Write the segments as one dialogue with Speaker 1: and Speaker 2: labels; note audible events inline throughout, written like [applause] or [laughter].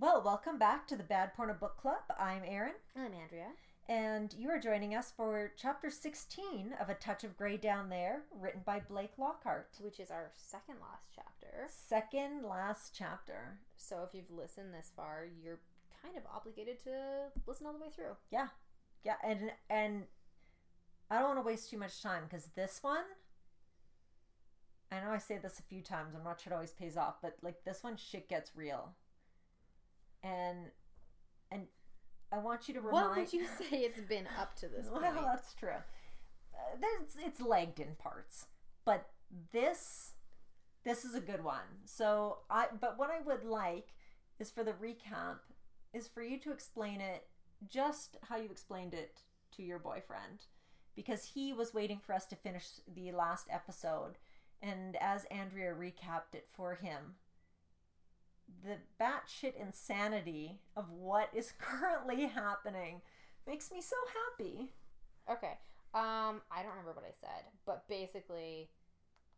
Speaker 1: well, welcome back to the Bad Porno Book Club. I'm Erin,
Speaker 2: I'm Andrea.
Speaker 1: and you are joining us for chapter 16 of A Touch of Grey Down There, written by Blake Lockhart.
Speaker 2: which is our second last chapter.
Speaker 1: Second last chapter.
Speaker 2: So if you've listened this far, you're kind of obligated to listen all the way through.
Speaker 1: Yeah. Yeah, and and I don't want to waste too much time because this one I know I say this a few times, I'm not sure it always pays off, but like this one shit gets real. And and I want you to remind
Speaker 2: What would you [laughs] say it's been up to this point?
Speaker 1: Well, that's true. Uh, there's, it's lagged in parts, but this this is a good one. So I but what I would like is for the recap is for you to explain it just how you explained it to your boyfriend because he was waiting for us to finish the last episode and as Andrea recapped it for him the batshit insanity of what is [laughs] currently happening makes me so happy.
Speaker 2: Okay. Um, I don't remember what I said, but basically,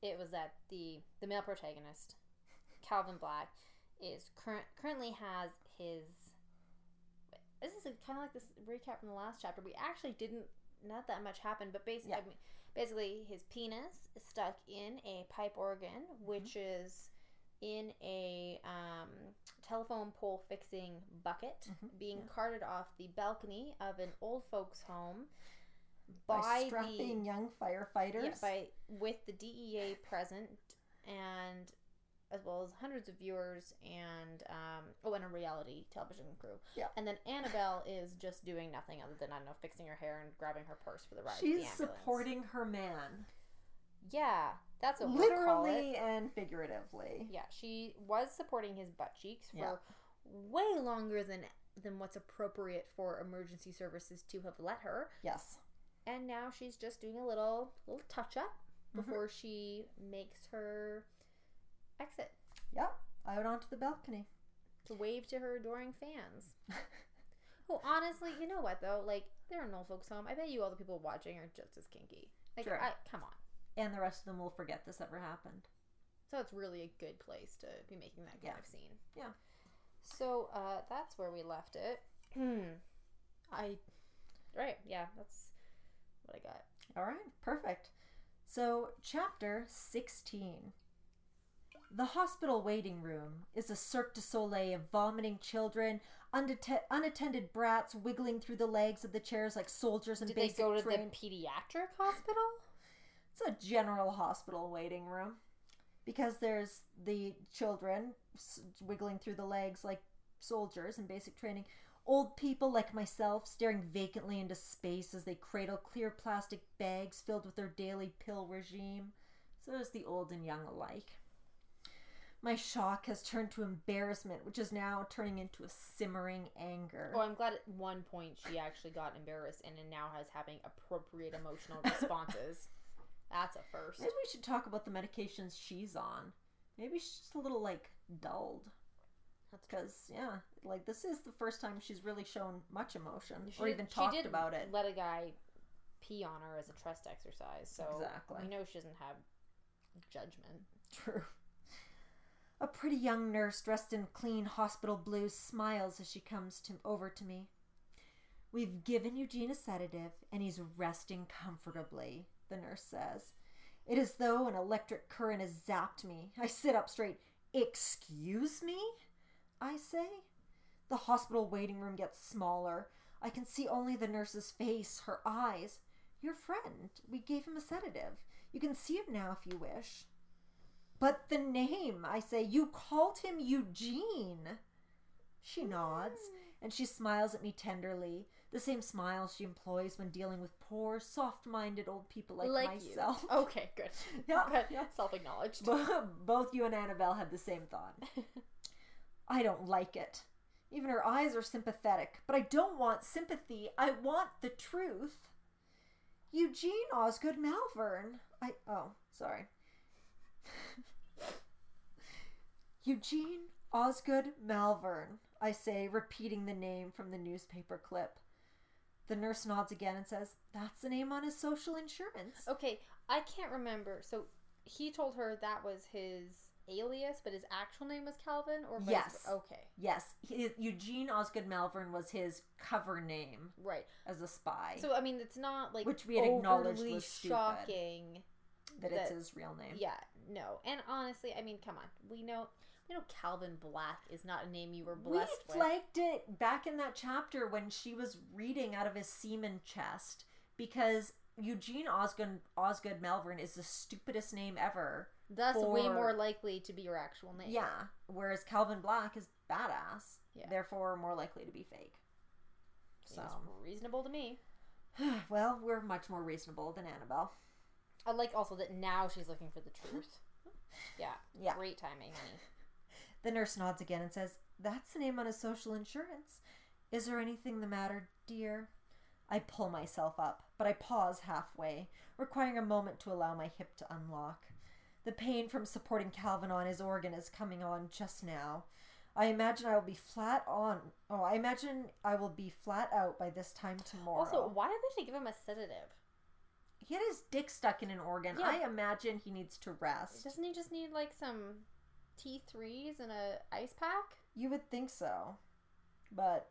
Speaker 2: it was that the the male protagonist, Calvin Black, is current currently has his. This is kind of like this recap from the last chapter. We actually didn't not that much happened, but basically, I mean, basically his penis is stuck in a pipe organ, which is in a um, telephone pole fixing bucket, being carted off the balcony of an old folks' home
Speaker 1: by,
Speaker 2: by,
Speaker 1: strapping
Speaker 2: the
Speaker 1: young firefighters.
Speaker 2: yeah, by with the DEA present and as well as hundreds of viewers and um, oh and a reality television crew.
Speaker 1: Yeah.
Speaker 2: And then Annabelle [laughs] is just doing nothing other than I don't know fixing her hair and grabbing her purse for the ride. of the
Speaker 1: She's supporting her man,
Speaker 2: Yeah, that's what we'll call it.
Speaker 1: literally and figuratively.
Speaker 2: Yeah, she was supporting his butt cheeks for
Speaker 1: Yeah.
Speaker 2: way longer than than what's appropriate for emergency services to have let her.
Speaker 1: Yes.
Speaker 2: and now she's just doing a little little touch up
Speaker 1: Mm-hmm.
Speaker 2: before she makes her exit
Speaker 1: Yep. Out onto the balcony.
Speaker 2: to wave to her adoring fans. [laughs] Who honestly, you know what though, like they're an old folks home. I bet you all the people watching are just as kinky. Like,
Speaker 1: Sure.
Speaker 2: I, come on.
Speaker 1: And the rest of them will forget this ever happened.
Speaker 2: So it's really a good place to be making that kind
Speaker 1: Yeah.
Speaker 2: of scene.
Speaker 1: Yeah.
Speaker 2: So uh, that's where we left it. I, right, yeah, that's what I got.
Speaker 1: All right. Perfect. So, chapter 16. The hospital waiting room is a Cirque du Soleil of vomiting children, undete- unattended brats wiggling through the legs of the chairs like soldiers in
Speaker 2: Did they go to
Speaker 1: train-
Speaker 2: the pediatric hospital?
Speaker 1: It's a general hospital waiting room because there's the children s- wiggling through the legs like soldiers in basic training. Old people like myself staring vacantly into space as they cradle clear plastic bags filled with their daily pill regime. So there's the old and young alike. My shock has turned to embarrassment, which is now turning into a simmering anger.
Speaker 2: Oh, I'm glad at one point she actually got embarrassed and now has having appropriate emotional responses. [laughs] That's a first.
Speaker 1: Maybe we should talk about the medications she's on. Maybe she's just a little like dulled.
Speaker 2: That's.
Speaker 1: Because yeah, like this is the first time she's really shown much emotion
Speaker 2: She
Speaker 1: or
Speaker 2: did-
Speaker 1: even talked about it.
Speaker 2: Let a guy pee on her as a trust exercise, so
Speaker 1: Exactly.
Speaker 2: we know she doesn't have judgment.
Speaker 1: True. A pretty young nurse dressed in clean hospital blues smiles as she comes to, over to me. We've given Eugene a sedative and he's resting comfortably, the nurse says. It is though an electric current has zapped me. I sit up straight. Excuse me? I say. The hospital waiting room gets smaller. I can see only the nurse's face, her eyes. Your friend. We gave him a sedative. You can see him now if you wish. But the name, I say, you called him Eugene. She nods, hmm. and she smiles at me tenderly, the same smile she employs when dealing with poor, soft minded old people like, myself.
Speaker 2: you. [laughs] Okay, good. [laughs]
Speaker 1: Yeah,
Speaker 2: Good.
Speaker 1: yeah.
Speaker 2: Self acknowledged. [laughs]
Speaker 1: Both you and Annabelle had the same thought. I don't like it. Even her eyes are sympathetic, but I don't want sympathy. I want the truth. Eugene Osgood Malvern. I oh, sorry. Eugene Osgood Malvern, I say, repeating the name from the newspaper clip. The nurse nods again and says, That's the name on his social insurance.
Speaker 2: Okay, I can't remember. So he told her that was his alias, but his actual name was Calvin, or
Speaker 1: Yes.
Speaker 2: ver- Okay,
Speaker 1: Yes, he, Eugene Osgood Malvern was his cover name
Speaker 2: right.
Speaker 1: as a spy.
Speaker 2: So I mean, it's not like
Speaker 1: Which we had acknowledged was
Speaker 2: shocking.
Speaker 1: that it's his real name.
Speaker 2: Yeah, no. And honestly, I mean, come on. We know we know Calvin Black is not a name you were
Speaker 1: We
Speaker 2: blessed with.
Speaker 1: flagged it back in that chapter when she was reading out of his semen chest because Eugene Osgood Osgood Malvern is the stupidest name ever.
Speaker 2: Thus, way more likely to be your actual name.
Speaker 1: Yeah, whereas Calvin Black is badass,
Speaker 2: Yeah.
Speaker 1: therefore more likely to be fake.
Speaker 2: Seems
Speaker 1: So,
Speaker 2: reasonable to me. [sighs]
Speaker 1: well, we're much more reasonable than Annabelle.
Speaker 2: I like also that now she's looking for the truth. [laughs] yeah,
Speaker 1: Yeah.
Speaker 2: great timing, honey.
Speaker 1: The nurse nods again and says, That's the name on his social insurance. Is there anything the matter, dear? I pull myself up, but I pause halfway, requiring a moment to allow my hip to unlock. The pain from supporting Calvin on his organ is coming on just now. I imagine I will be flat on. Oh, I imagine I will be flat out by this time tomorrow.
Speaker 2: Also, why did they give him a sedative?
Speaker 1: he had his dick stuck in an organ.
Speaker 2: Yeah.
Speaker 1: I imagine he needs to rest.
Speaker 2: Doesn't he just need like some T3s and a ice pack?
Speaker 1: You would think so, but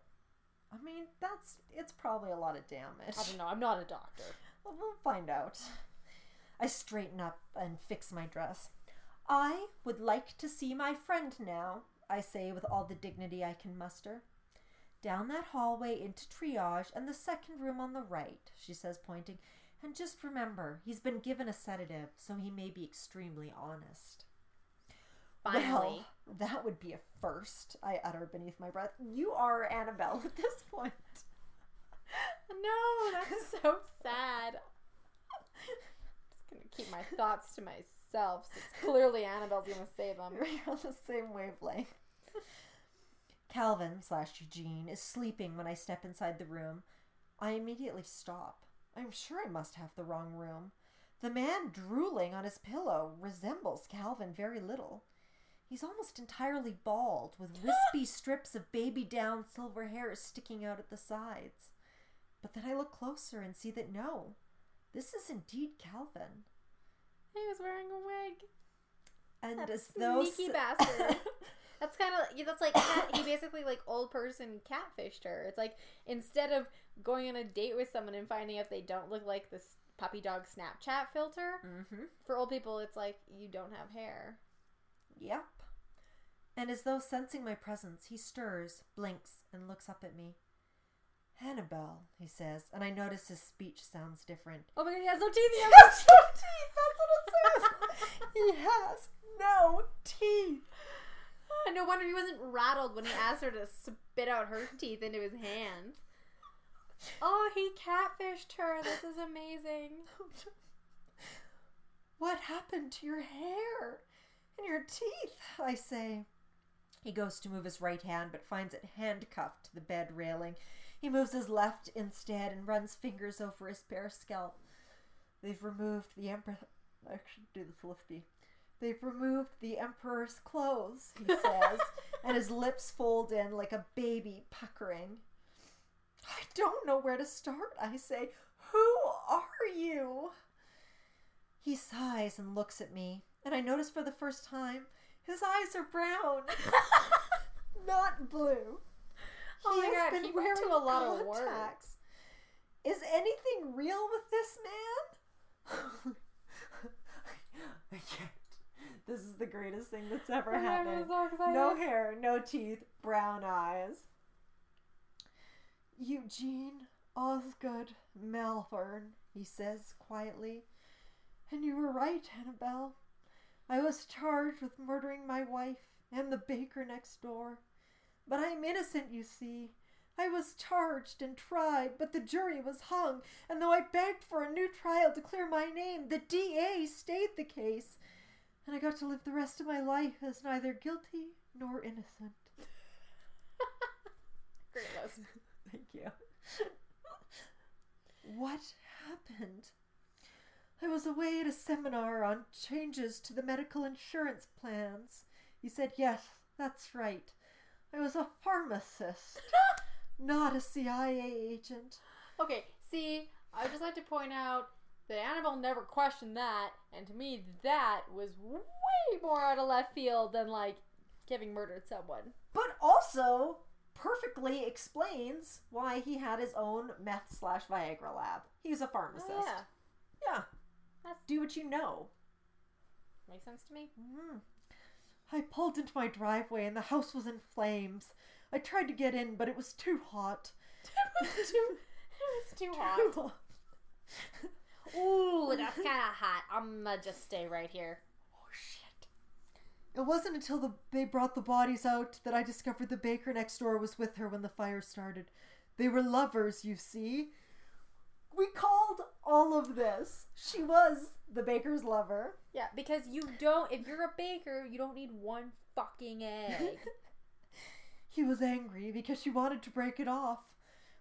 Speaker 1: I mean, that's it's probably a lot of damage.
Speaker 2: I don't know. I'm not a doctor.
Speaker 1: Well, we'll find out. I straighten up and fix my dress. I would like to see my friend now, I say with all the dignity I can muster. Down that hallway into triage and the second room on the right, she says, pointing. And just remember, he's been given a sedative, so he may be extremely honest.
Speaker 2: Finally.
Speaker 1: Well, that would be a first, I utter beneath my breath. You are Annabelle at this point.
Speaker 2: No, that's [laughs] so sad. I'm just gonna keep my thoughts to myself. Since clearly Annabelle's gonna say them.
Speaker 1: We're on the same wavelength. Calvin slash Eugene is sleeping when I step inside the room. I immediately stop. I'm sure I must have the wrong room. The man drooling on his pillow resembles Calvin very little. He's almost entirely bald, with wispy [gasps] strips of baby down silver hair sticking out at the sides. But then I look closer and see that no, this is indeed Calvin.
Speaker 2: He was wearing a wig.
Speaker 1: And
Speaker 2: That
Speaker 1: as though
Speaker 2: sneaky [laughs] bastard. That's kind of yeah, that's like cat, he basically like old person catfished her. It's like instead of going on a date with someone and finding out they don't look like this puppy dog Snapchat filter,
Speaker 1: Mhm.
Speaker 2: for old people it's like you don't have hair.
Speaker 1: Yep. And as though sensing my presence, he stirs, blinks, and looks up at me. Annabelle, he says, and I notice his speech sounds different.
Speaker 2: Oh my god, he has no teeth. He [laughs]
Speaker 1: He has no teeth! That's what it says! [laughs] he has no teeth!
Speaker 2: no, [laughs] no wonder he wasn't rattled when he asked her to spit out her teeth into his hands. Oh, he catfished her. This is amazing.
Speaker 1: What happened to your hair and your teeth? I say. He goes to move his right hand, but finds it handcuffed to the bed railing. He moves his left instead and runs fingers over his bare scalp. They've removed the emperor. I should do the Philippi. They've removed the emperor's clothes, he [laughs] says, and his lips fold in like a baby puckering. I don't know where to start, I say. Who are you? He sighs and looks at me, and I notice for the first time his eyes are brown, [laughs] [laughs] not blue.
Speaker 2: Oh
Speaker 1: he
Speaker 2: my
Speaker 1: has
Speaker 2: God,
Speaker 1: been
Speaker 2: he went
Speaker 1: wearing
Speaker 2: to a lot of work.
Speaker 1: contacts. Is anything real with this man? [laughs] I can't. This is the greatest thing that's ever happened. No hair, no teeth, brown eyes. Eugene Osgood Malvern, he says quietly. And you were right, Annabelle. I was charged with murdering my wife and the baker next door. But I am innocent, you see. I was charged and tried, but the jury was hung, and though I begged for a new trial to clear my name, the DA stayed the case, and I got to live the rest of my life as neither guilty nor innocent. [laughs]
Speaker 2: Great Liz.
Speaker 1: Thank you. [laughs] what happened? I was away at a seminar on changes to the medical insurance plans. He said, Yes, that's right. I was a pharmacist, [laughs] not a CIA agent.
Speaker 2: Okay, see, I would just like to point out that Annabelle never questioned that. And to me, that was way more out of left field than like having murdered someone.
Speaker 1: But also perfectly explains why he had his own meth slash Viagra lab. He's a pharmacist.
Speaker 2: Oh, yeah,
Speaker 1: yeah.
Speaker 2: That's-
Speaker 1: Do what you know.
Speaker 2: makes sense to me.
Speaker 1: Mhm. I pulled into my driveway and the house was in flames. I tried to get in, but it was too hot. [laughs]
Speaker 2: it was too, it was too hot. Ooh, that's [laughs] kind of hot. I'm gonna just stay right here.
Speaker 1: Oh shit. It wasn't until the, they brought the bodies out that I discovered the baker next door was with her when the fire started. They were lovers, you see. We called all of this. She was the baker's lover.
Speaker 2: Yeah, because you don't. If you're a baker, you don't need one fucking egg. [laughs]
Speaker 1: He was angry because she wanted to break it off.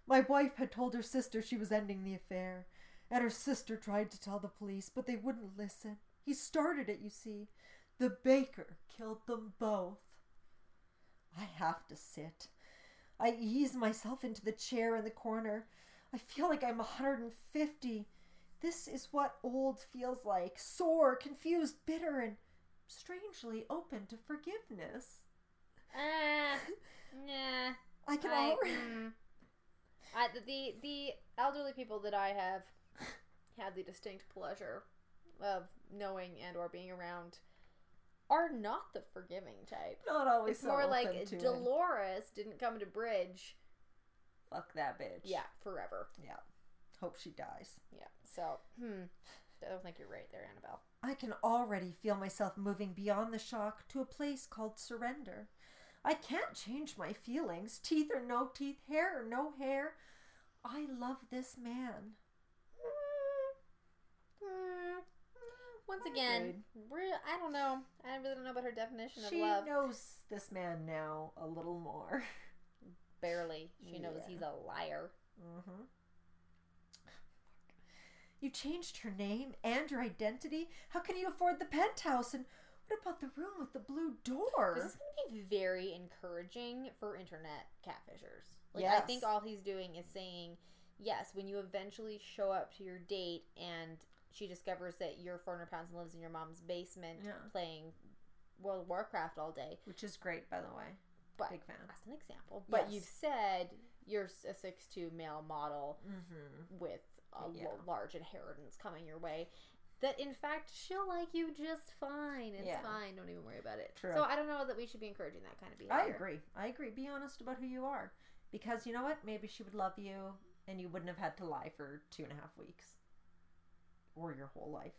Speaker 1: My wife had told her sister she was ending the affair, and her sister tried to tell the police, but they wouldn't listen. He started it, you see. The baker killed them both. I have to sit. I ease myself into the chair in the corner. I feel like I'm 150. This is what old feels like sore, confused, bitter, and strangely open to forgiveness.
Speaker 2: Ah, [laughs] nah.
Speaker 1: I can
Speaker 2: I,
Speaker 1: already.
Speaker 2: mm, I, the the elderly people that I have had the distinct pleasure of knowing and or being around are not the forgiving type.
Speaker 1: Not always
Speaker 2: It's
Speaker 1: so
Speaker 2: more like
Speaker 1: to it.
Speaker 2: Dolores didn't come to Bridge.
Speaker 1: Fuck that bitch.
Speaker 2: Yeah, forever.
Speaker 1: Yeah. Hope she dies.
Speaker 2: Yeah. So, hmm. I don't think you're right there, Annabelle.
Speaker 1: I can already feel myself moving beyond the shock to a place called surrender. I can't change my feelings, teeth or no teeth, hair or no hair. I love this man.
Speaker 2: Once again, I don't know. I really don't know about her definition
Speaker 1: She
Speaker 2: of love.
Speaker 1: She knows this man now a little more.
Speaker 2: Barely. She knows
Speaker 1: Yeah.
Speaker 2: he's a liar.
Speaker 1: Mm-hmm. You changed her name and her identity. How can you afford the penthouse? And what about the room with the blue door?
Speaker 2: This is going to be very encouraging for internet catfishers. Like, I think all he's doing is saying, yes, when you eventually show up to your date and she discovers that you're 400 pounds and lives in your mom's basement
Speaker 1: Yeah.
Speaker 2: playing World of Warcraft all day.
Speaker 1: Which is great, by the way.
Speaker 2: But
Speaker 1: Big fan.
Speaker 2: that's an example. But
Speaker 1: Yes.
Speaker 2: you've said you're a 6'2 male model
Speaker 1: Mm-hmm.
Speaker 2: with a
Speaker 1: Yeah.
Speaker 2: large inheritance coming your way. That in fact she'll like you just fine. It's
Speaker 1: Yeah.
Speaker 2: fine. Don't even worry about it.
Speaker 1: True.
Speaker 2: So I don't know that we should be encouraging that kind of behavior.
Speaker 1: I agree. I agree. Be honest about who you are. Because you know what? Maybe she would love you and you wouldn't have had to lie for two and a half weeks. Or your whole life.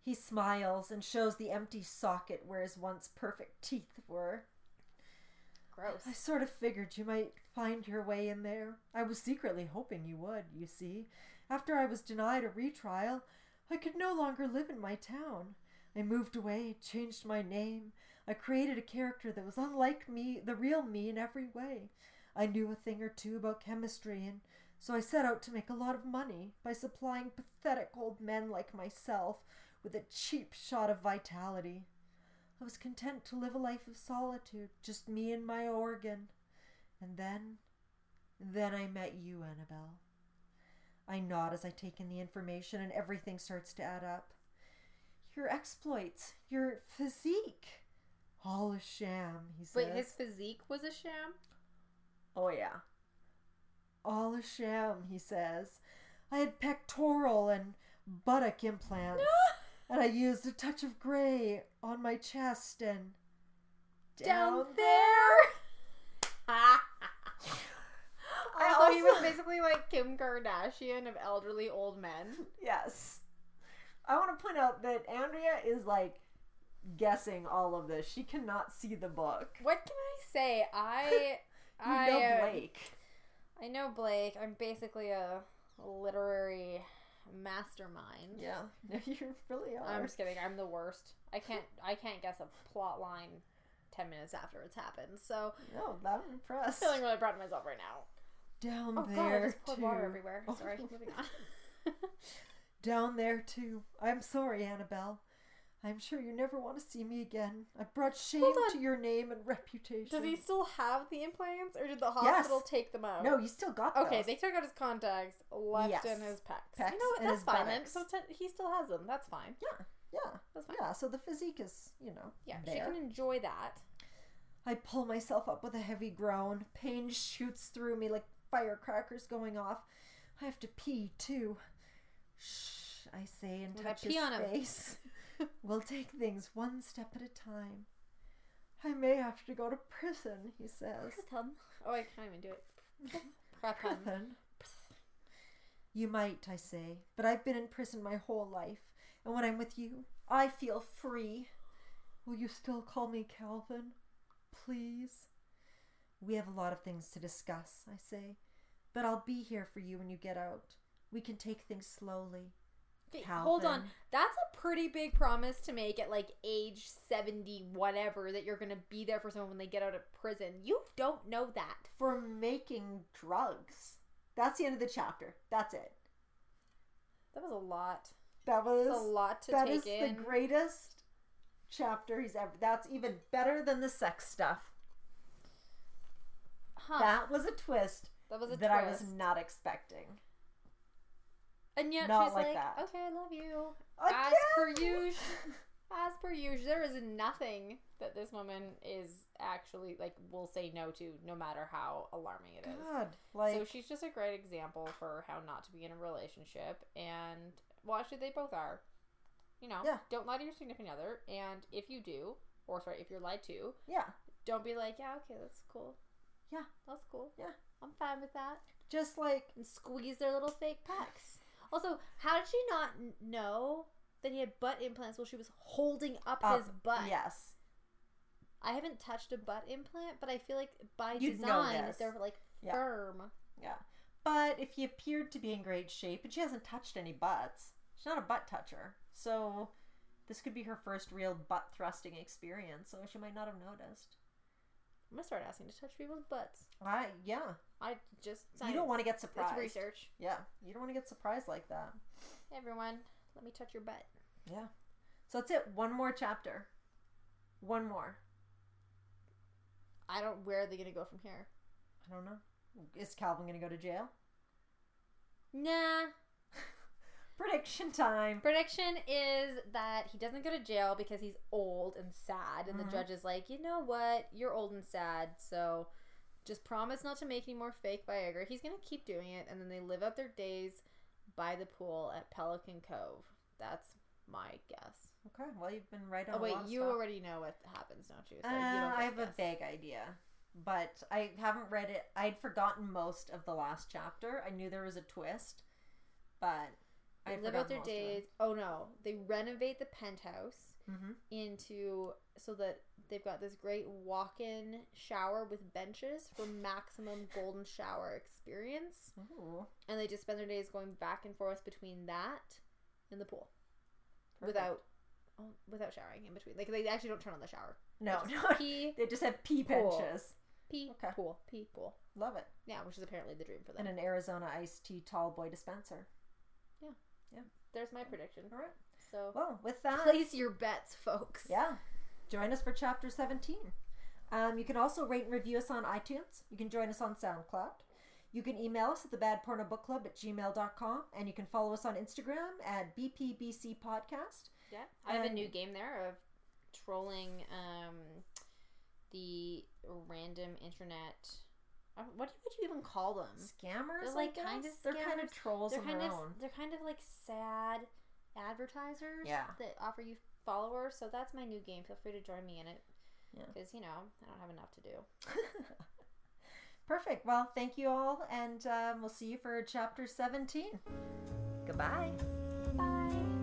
Speaker 1: He smiles and shows the empty socket where his once perfect teeth were.
Speaker 2: Gross.
Speaker 1: I sort of figured you might find your way in there. I was secretly hoping you would, you see. After I was denied a retrial, I could no longer live in my town. I moved away, changed my name. I created a character that was unlike me, the real me in every way. I knew a thing or two about chemistry, and so I set out to make a lot of money by supplying pathetic old men like myself with a cheap shot of vitality. I was content to live a life of solitude, just me and my organ. And then, then I met you, Annabelle. I nod as I take in the information, and everything starts to add up. Your exploits, your physique, all a sham, he says.
Speaker 2: Wait, his physique was a sham?
Speaker 1: Oh, yeah. All a sham, he says. I had pectoral and buttock implants, and I used a touch of gray on my chest and.
Speaker 2: Down there? [laughs]
Speaker 1: I
Speaker 2: also, he was basically like Kim Kardashian of elderly old men.
Speaker 1: Yes. I want to point out that Andrea is like guessing all of this. She cannot see the book.
Speaker 2: What can I say? I [laughs]
Speaker 1: You
Speaker 2: I
Speaker 1: know Blake.
Speaker 2: I know Blake. I'm basically a literary mastermind.
Speaker 1: Yeah. [laughs] No, you really are.
Speaker 2: I'm just kidding. I'm the worst. I can't. I can't guess a plot line ten minutes after it's happened. So
Speaker 1: No, I'm impressed.
Speaker 2: feeling really proud of myself right now.
Speaker 1: Down
Speaker 2: Oh god,
Speaker 1: there
Speaker 2: I just poured
Speaker 1: too.
Speaker 2: water everywhere. Sorry. [laughs] Moving on. [laughs]
Speaker 1: Down there too. I'm sorry, Annabelle. I'm sure you never want to see me again. I brought shame to your name and reputation.
Speaker 2: Does he still have the implants, or did the hospital take them out?
Speaker 1: No, he still got them.
Speaker 2: Okay,
Speaker 1: those.
Speaker 2: they took out his contacts, left
Speaker 1: Yes.
Speaker 2: in his pecs.
Speaker 1: Pecs
Speaker 2: you know what? That's fine then.
Speaker 1: buttocks.
Speaker 2: So he still has them. That's fine.
Speaker 1: Yeah, yeah,
Speaker 2: That's fine.
Speaker 1: yeah. So the physique is, you know,
Speaker 2: Yeah, she can enjoy that.
Speaker 1: I pull myself up with a heavy groan. Pain shoots through me like firecrackers going off. I have to pee too. Shh, I say and
Speaker 2: Well,
Speaker 1: touch his face. [laughs] we'll take things one step at a time. I may have to go to prison, he says.
Speaker 2: Oh, I can't even do it. [laughs] Prison.
Speaker 1: Prison? You might, I say, but I've been in prison my whole life, and when I'm with you, I feel free. Will you still call me Calvin? Please? We have a lot of things to discuss, I say, but I'll be here for you when you get out. We can take things slowly.
Speaker 2: Hold on. That's a pretty big promise to make at like age 70, whatever, that you're going to be there for someone when they get out of prison. You don't know that.
Speaker 1: For making drugs. That's the end of the chapter. That's it.
Speaker 2: That was a lot.
Speaker 1: That was
Speaker 2: That's a lot to
Speaker 1: That
Speaker 2: take
Speaker 1: is
Speaker 2: in.
Speaker 1: the greatest chapter he's ever. That's even better than the sex stuff.
Speaker 2: Huh.
Speaker 1: That was a twist
Speaker 2: that was a
Speaker 1: that I was not expecting.
Speaker 2: And yet
Speaker 1: not
Speaker 2: she's
Speaker 1: like
Speaker 2: like,
Speaker 1: that.
Speaker 2: okay, I love you.
Speaker 1: I
Speaker 2: As per usual. As per usual, there is nothing that this woman is actually like will say no to, no matter how alarming it is.
Speaker 1: God, like
Speaker 2: so she's just a great example for how not to be in a relationship, and well, actually, they both are. You know,
Speaker 1: Yeah.
Speaker 2: don't lie to your significant other, and if you do, or sorry, if you're lied to,
Speaker 1: yeah,
Speaker 2: don't be like, yeah, okay, that's cool.
Speaker 1: Yeah.
Speaker 2: that's cool.
Speaker 1: Yeah.
Speaker 2: I'm fine with that.
Speaker 1: just like
Speaker 2: And squeeze their little fake pecs. Also, how did she not n- know that he had butt implants while she was holding up,
Speaker 1: up,
Speaker 2: his butt?
Speaker 1: Yes,
Speaker 2: I haven't touched a butt implant, but I feel like by
Speaker 1: You'd
Speaker 2: design they're like
Speaker 1: Yeah.
Speaker 2: firm.
Speaker 1: yeah. But if he appeared to be in great shape, and she hasn't touched any butts, she's not a butt toucher. So this could be her first real butt thrusting experience. So she might not have noticed.
Speaker 2: I'm gonna start asking to touch people's butts.
Speaker 1: I yeah.
Speaker 2: I just
Speaker 1: You don't want to get surprised.
Speaker 2: It's research.
Speaker 1: Yeah, you don't want to get surprised like that.
Speaker 2: Hey, everyone, let me touch your butt.
Speaker 1: Yeah. So that's it. One more chapter. One more.
Speaker 2: I don't. Where are they gonna go from here?
Speaker 1: I don't know. Is Calvin going to go to jail?
Speaker 2: Nah. [laughs]
Speaker 1: Prediction time.
Speaker 2: Prediction is that he doesn't go to jail because he's old and sad, and the mm-hmm. judge is like, you know what, you're old and sad, so just promise not to make any more fake Viagra. He's gonna keep doing it, and then they live out their days by the pool at Pelican Cove. That's my guess.
Speaker 1: Okay. Well, you've been right on.
Speaker 2: Oh wait, you
Speaker 1: stuff.
Speaker 2: already know what happens, don't you? So
Speaker 1: Uh,
Speaker 2: you don't
Speaker 1: I
Speaker 2: to
Speaker 1: have a vague idea, but I haven't read it. I'd forgotten most of the last chapter. I knew there was a twist, but
Speaker 2: They
Speaker 1: I'd
Speaker 2: live out their days. Oh no, they renovate the penthouse
Speaker 1: Mhm.
Speaker 2: into so that they've got this great walk-in shower with benches for maximum golden shower experience,
Speaker 1: Ooh,
Speaker 2: and they just spend their days going back and forth between that and the pool
Speaker 1: perfect.
Speaker 2: without oh, without showering in between. Like they actually don't turn on the shower.
Speaker 1: no,
Speaker 2: They
Speaker 1: no.
Speaker 2: just pee, [laughs]
Speaker 1: they just have pee
Speaker 2: Pool.
Speaker 1: benches.
Speaker 2: pee,
Speaker 1: Okay.
Speaker 2: pool, pee, pool.
Speaker 1: Love it.
Speaker 2: Yeah, which is apparently the dream for them.
Speaker 1: And an Arizona iced tea tall boy dispenser. Yeah. Yeah.
Speaker 2: There's my prediction.
Speaker 1: All right.
Speaker 2: So
Speaker 1: Well, with that,
Speaker 2: place your bets, folks.
Speaker 1: Yeah. Join us for chapter 17. Um, you can also rate and review us on iTunes. You can join us on SoundCloud. You can email us at thebadpornobookclub at gmail.com. And you can follow us on Instagram at BPBC Podcast.
Speaker 2: Yeah, I have a new game there of trolling um, the random internet. uh, What would you even call them?
Speaker 1: Scammers?
Speaker 2: They're like kind of
Speaker 1: They're kind of trolls
Speaker 2: They're kind of they're kind of like sad advertisers.
Speaker 1: Yeah.
Speaker 2: that offer you followers. So that's my new game. Feel free to join me in it.
Speaker 1: Yeah.
Speaker 2: because you know I don't have enough to do. [laughs]
Speaker 1: Perfect. Well, thank you all. And um, we'll see you for chapter 17. Goodbye.
Speaker 2: Bye.